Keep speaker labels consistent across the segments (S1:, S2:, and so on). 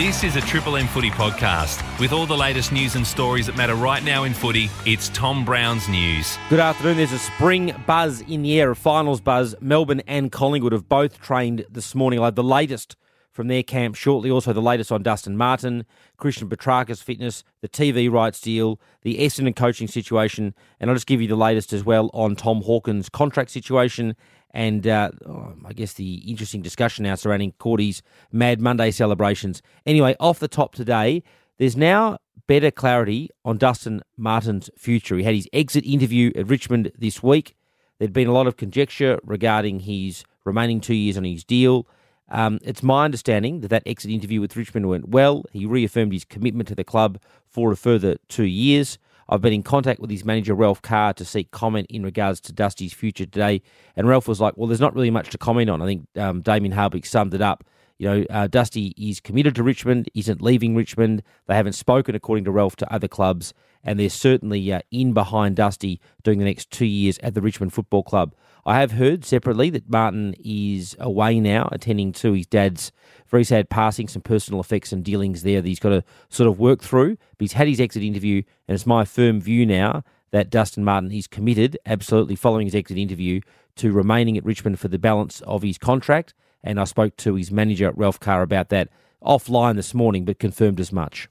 S1: This is a Triple M footy podcast. With all the latest news and stories that matter right now in footy, it's Tom Brown's News.
S2: Good afternoon. There's a spring buzz in the air, a finals buzz. Melbourne and Collingwood have both trained this morning. I'll have the latest from their camp shortly. Also, the latest on Dustin Martin, Christian Petracca's fitness, the TV rights deal, the Essendon coaching situation, and I'll just give you the latest as well on Tom Hawkins' contract situation and uh, oh, I guess the interesting discussion now surrounding Cordy's Mad Monday celebrations. Anyway, off the top today, there's now better clarity on Dustin Martin's future. He had his exit interview at Richmond this week. There'd been a lot of conjecture regarding his remaining two years on his deal. Um, it's my understanding that that exit interview with Richmond went well. He reaffirmed his commitment to the club for a further two years. I've been in contact with his manager, Ralph Carr, to seek comment in regards to Dusty's future today. And Ralph was like, well, there's not really much to comment on. I think um, Damien Hardwick summed it up. You know, uh, Dusty is committed to Richmond, isn't leaving Richmond. They haven't spoken, according to Ralph, to other clubs. And they're certainly uh, in behind Dusty doing the next two years at the Richmond Football Club. I have heard separately that Martin is away now, attending to his dad's very sad passing, some personal effects and dealings there that he's got to sort of work through. But he's had his exit interview, and it's my firm view now that Dustin Martin is committed, absolutely following his exit interview, to remaining at Richmond for the balance of his contract. And I spoke to his manager, Ralph Carr, about that offline this morning, but confirmed as much.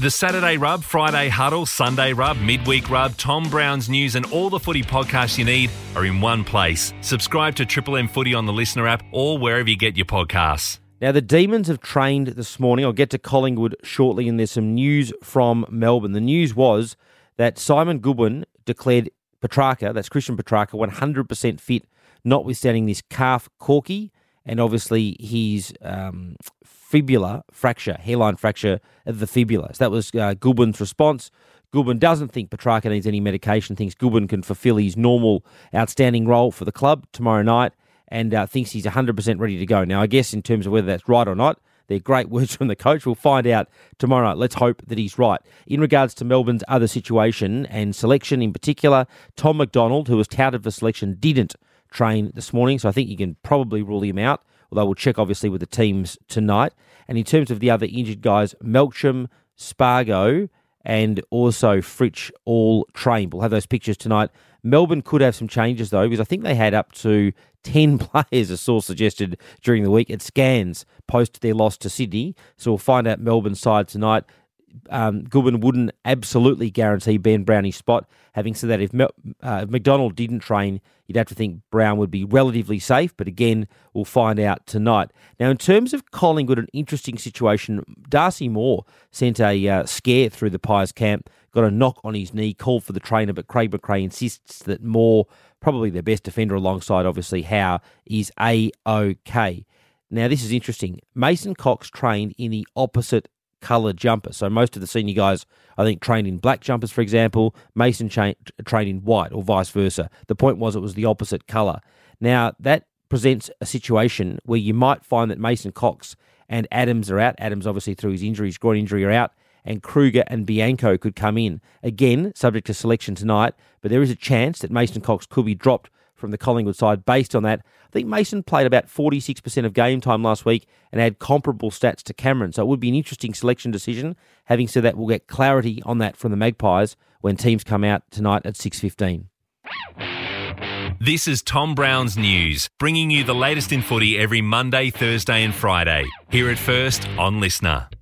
S1: The Saturday Rub, Friday Huddle, Sunday Rub, Midweek Rub, Tom Brown's News, and all the footy podcasts you need are in one place. Subscribe to Triple M Footy on the LiSTNR app or wherever you get your podcasts.
S2: Now, the Demons have trained this morning. I'll get to Collingwood shortly, and there's some news from Melbourne. The news was that Simon Goodwin declared Petracca, that's Christian Petracca, 100% fit, notwithstanding this calf corky and obviously his um, fibula fracture, hairline fracture of the fibula. So that was uh, Goodwin's response. Goodwin doesn't think Petracca needs any medication, thinks Goodwin can fulfill his normal outstanding role for the club tomorrow night, and uh, thinks he's 100% ready to go. Now, I guess in terms of whether that's right or not, they're great words from the coach. We'll find out tomorrow. Let's hope that he's right. In regards to Melbourne's other situation and selection in particular, Tom McDonald, who was touted for selection, didn't train this morning, so I think you can probably rule him out. Although we'll check obviously with the teams tonight. And in terms of the other injured guys, Melksham, Spargo, and also Fritsch all train. We'll have those pictures tonight. Melbourne could have some changes though, because I think they had up to 10 players, a source suggested during the week at scans post their loss to Sydney. So we'll find out Melbourne's side tonight um, Goodwin wouldn't absolutely guarantee Ben Brownie's spot. Having said that, if, uh, if McDonald didn't train, you'd have to think Brown would be relatively safe. But again, we'll find out tonight. Now, in terms of Collingwood, an interesting situation. Darcy Moore sent a uh, scare through the Pies camp, got a knock on his knee, called for the trainer, but Craig McRae insists that Moore, probably their best defender alongside obviously Howe, is a okay. Now, this is interesting. Mason Cox trained in the opposite coloured jumper. So most of the senior guys, I think, trained in black jumpers, for example. Mason cha- trained in white, or vice versa. The point was it was the opposite colour. Now that presents a situation where you might find that Mason Cox and Adams are out. Adams, obviously, through his injuries, groin injury, are out. And Kreuger and Bianco could come in. Again, subject to selection tonight, but there is a chance that Mason Cox could be dropped from the Collingwood side based on that. I think Mason played about 46% of game time last week and had comparable stats to Cameron. So it would be an interesting selection decision. Having said that, we'll get clarity on that from the Magpies when teams come out tonight at 6.15.
S1: This is Tom Brown's News, bringing you the latest in footy every Monday, Thursday, and Friday. Here at first on LiSTNR.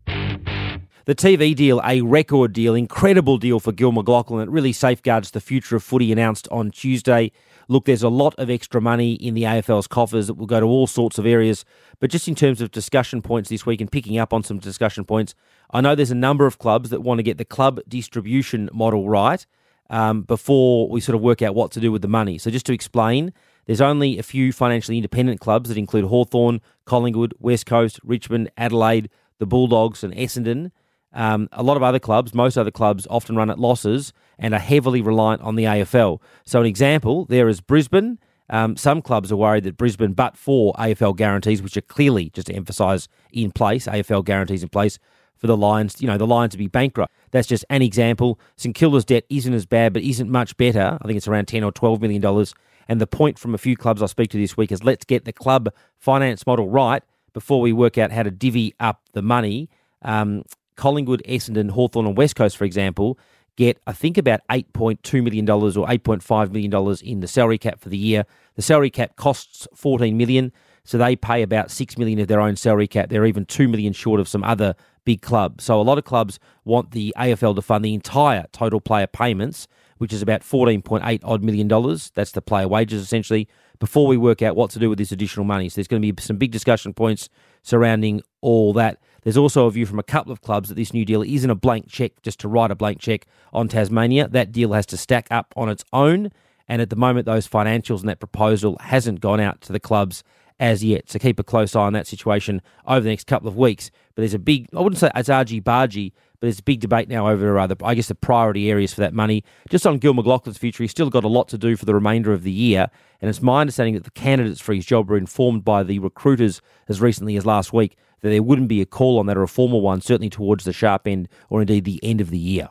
S2: The TV deal, a record deal, incredible deal for Gil McLachlan. It really safeguards the future of footy announced on Tuesday. Look, there's a lot of extra money in the AFL's coffers that will go to all sorts of areas. But just in terms of discussion points this week and picking up on some discussion points, I know there's a number of clubs that want to get the club distribution model right um, before we sort of work out what to do with the money. So just to explain, there's only a few financially independent clubs that include Hawthorn, Collingwood, West Coast, Richmond, Adelaide, the Bulldogs, and Essendon. Um, a lot of other clubs, most other clubs, often run at losses and are heavily reliant on the AFL. So, an example there is Brisbane. Um, some clubs are worried that Brisbane, but for AFL guarantees, which are clearly, just to emphasise, in place, AFL guarantees in place for the Lions, you know, the Lions to be bankrupt. That's just an example. St Kilda's debt isn't as bad, but isn't much better. I think it's around 10 or $12 million. And the point from a few clubs I speak to this week is let's get the club finance model right before we work out how to divvy up the money. Um, Collingwood, Essendon, Hawthorn, and West Coast, for example, get, I think, about $8.2 million or $8.5 million in the salary cap for the year. The salary cap costs 14 million, so they pay about 6 million of their own salary cap. They're even 2 million short of some other big clubs. So a lot of clubs want the AFL to fund the entire total player payments, which is about $14.8 odd million dollars. That's the player wages, essentially, before we work out what to do with this additional money. So there's going to be some big discussion points surrounding all that. There's also a view from a couple of clubs that this new deal isn't a blank check just to write a blank check on Tasmania. That deal has to stack up on its own. And at the moment, those financials and that proposal hasn't gone out to the clubs as yet. So keep a close eye on that situation over the next couple of weeks. But there's a big, I wouldn't say it's argy bargy, but there's a big debate now over, uh, the, I guess, the priority areas for that money. Just on Gil McLachlan's future, he's still got a lot to do for the remainder of the year. And it's my understanding that the candidates for his job were informed by the recruiters as recently as last week that there wouldn't be a call on that or a formal one, certainly towards the sharp end or indeed the end of the year.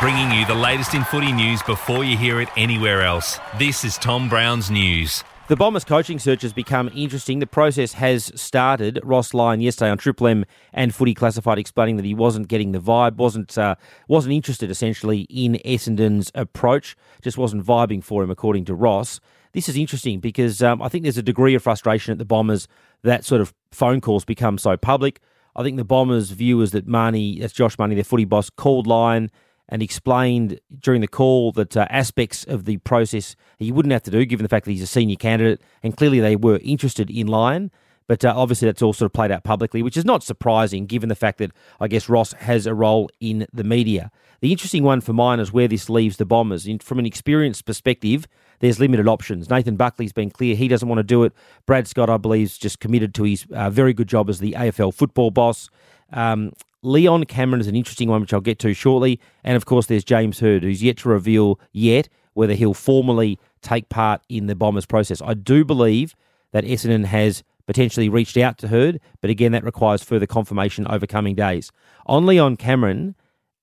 S1: Bringing you the latest in footy news before you hear it anywhere else. This is Tom Brown's News.
S2: The Bombers coaching search has become interesting. The process has started. Ross Lyon yesterday on Triple M and Footy Classified explaining that he wasn't getting the vibe, wasn't uh, wasn't interested essentially in Essendon's approach, just wasn't vibing for him, according to Ross. This is interesting because um, I think there's a degree of frustration at the Bombers that sort of phone calls become so public. I think the Bombers' view is that Mahoney, that's Josh Mahoney, their footy boss, called Lyon and explained during the call that uh, aspects of the process he wouldn't have to do, given the fact that he's a senior candidate, and clearly they were interested in Lyon. But uh, obviously, that's all sort of played out publicly, which is not surprising given the fact that I guess Ross has a role in the media. The interesting one for mine is where this leaves the Bombers. In, from an experience perspective, there's limited options. Nathan Buckley's been clear he doesn't want to do it. Brad Scott, I believe, is just committed to his uh, very good job as the AFL football boss. Um, Leon Cameron is an interesting one, which I'll get to shortly. And of course, there's James Hird, who's yet to reveal yet whether he'll formally take part in the Bombers process. I do believe that Essendon has potentially reached out to Hird, but again, that requires further confirmation over coming days. On Leon Cameron,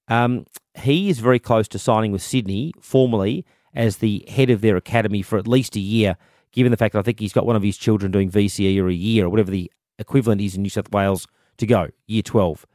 S2: um, he is very close to signing with Sydney formally as the head of their academy for at least a year, given the fact that I think he's got one of his children doing VCE or a year or whatever the equivalent is in New South Wales to go, year 12.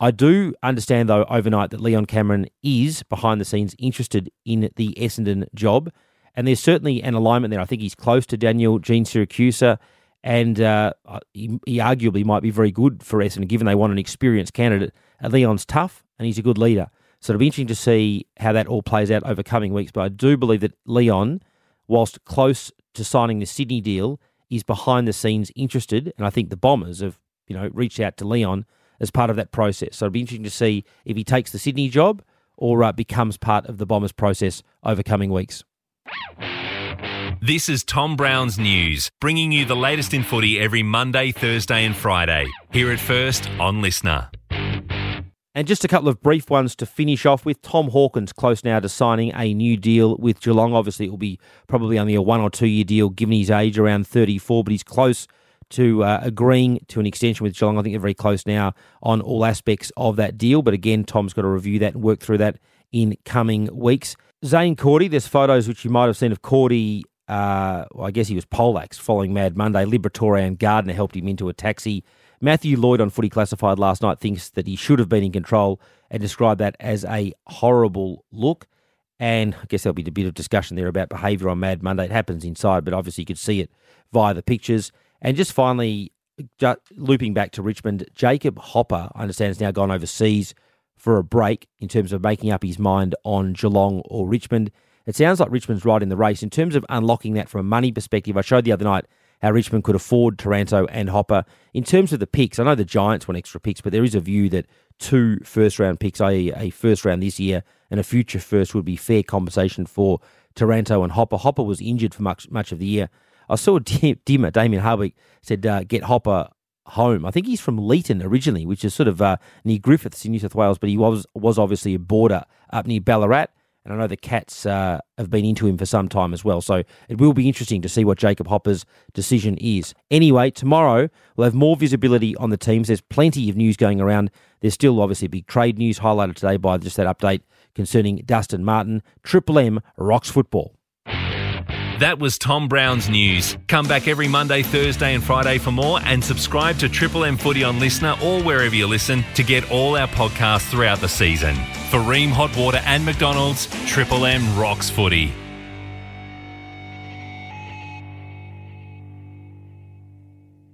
S2: I do understand, though, overnight that Leon Cameron is behind the scenes interested in the Essendon job. And there's certainly an alignment there. I think he's close to Daniel Giansiracusa, and uh, he, he, arguably might be very good for Essendon, given they want an experienced candidate. Uh, Leon's tough, and he's a good leader. So it'll be interesting to see how that all plays out over coming weeks. But I do believe that Leon, whilst close to signing the Sydney deal, is behind the scenes interested. And I think the Bombers have, you know, reached out to Leon as part of that process. So it'll be interesting to see if he takes the Sydney job or uh, becomes part of the Bombers process over coming weeks.
S1: This is Tom Brown's News, bringing you the latest in footy every Monday, Thursday, and Friday. Here at first on LiSTNR.
S2: And just a couple of brief ones to finish off with. Tom Hawkins close now to signing a new deal with Geelong. Obviously, it will be probably only a one or two year deal given his age around 34, but he's close to uh, agreeing to an extension with Geelong. I think they're very close now on all aspects of that deal. But again, Tom's got to review that and work through that in coming weeks. Zaine Cordy, there's photos which you might have seen of Cordy. Uh, well, I guess he was poleaxed following Mad Monday. Liberatore and Gardner helped him into a taxi. Matthew Lloyd on Footy Classified last night thinks that he should have been in control and described that as a horrible look. And I guess there'll be a bit of discussion there about behaviour on Mad Monday. It happens inside, but obviously you could see it via the pictures. And just finally, looping back to Richmond, Jacob Hopper, I understand, has now gone overseas for a break in terms of making up his mind on Geelong or Richmond. It sounds like Richmond's right in the race. In terms of unlocking that from a money perspective, I showed the other night how Richmond could afford Taranto and Hopper. In terms of the picks, I know the Giants want extra picks, but there is a view that two first round picks, i.e., a first round this year and a future first, would be fair compensation for Taranto and Hopper. Hopper was injured for much much of the year. I saw Dimma, Damien Hardwick, said uh, get Hopper home. I think he's from Leeton originally, which is sort of uh, near Griffiths in New South Wales, but he was was obviously a boarder up near Ballarat. And I know the Cats uh, have been into him for some time as well. So it will be interesting to see what Jacob Hopper's decision is. Anyway, tomorrow we'll have more visibility on the teams. There's plenty of news going around. There's still obviously big trade news highlighted today by just that update concerning Dustin Martin. Triple M rocks football.
S1: That was Tom Brown's news. Come back every Monday, Thursday, and Friday for more, and subscribe to Triple M Footy on LiSTNR or wherever you listen to get all our podcasts throughout the season. For Rheem Hot Water and McDonald's, Triple M rocks footy.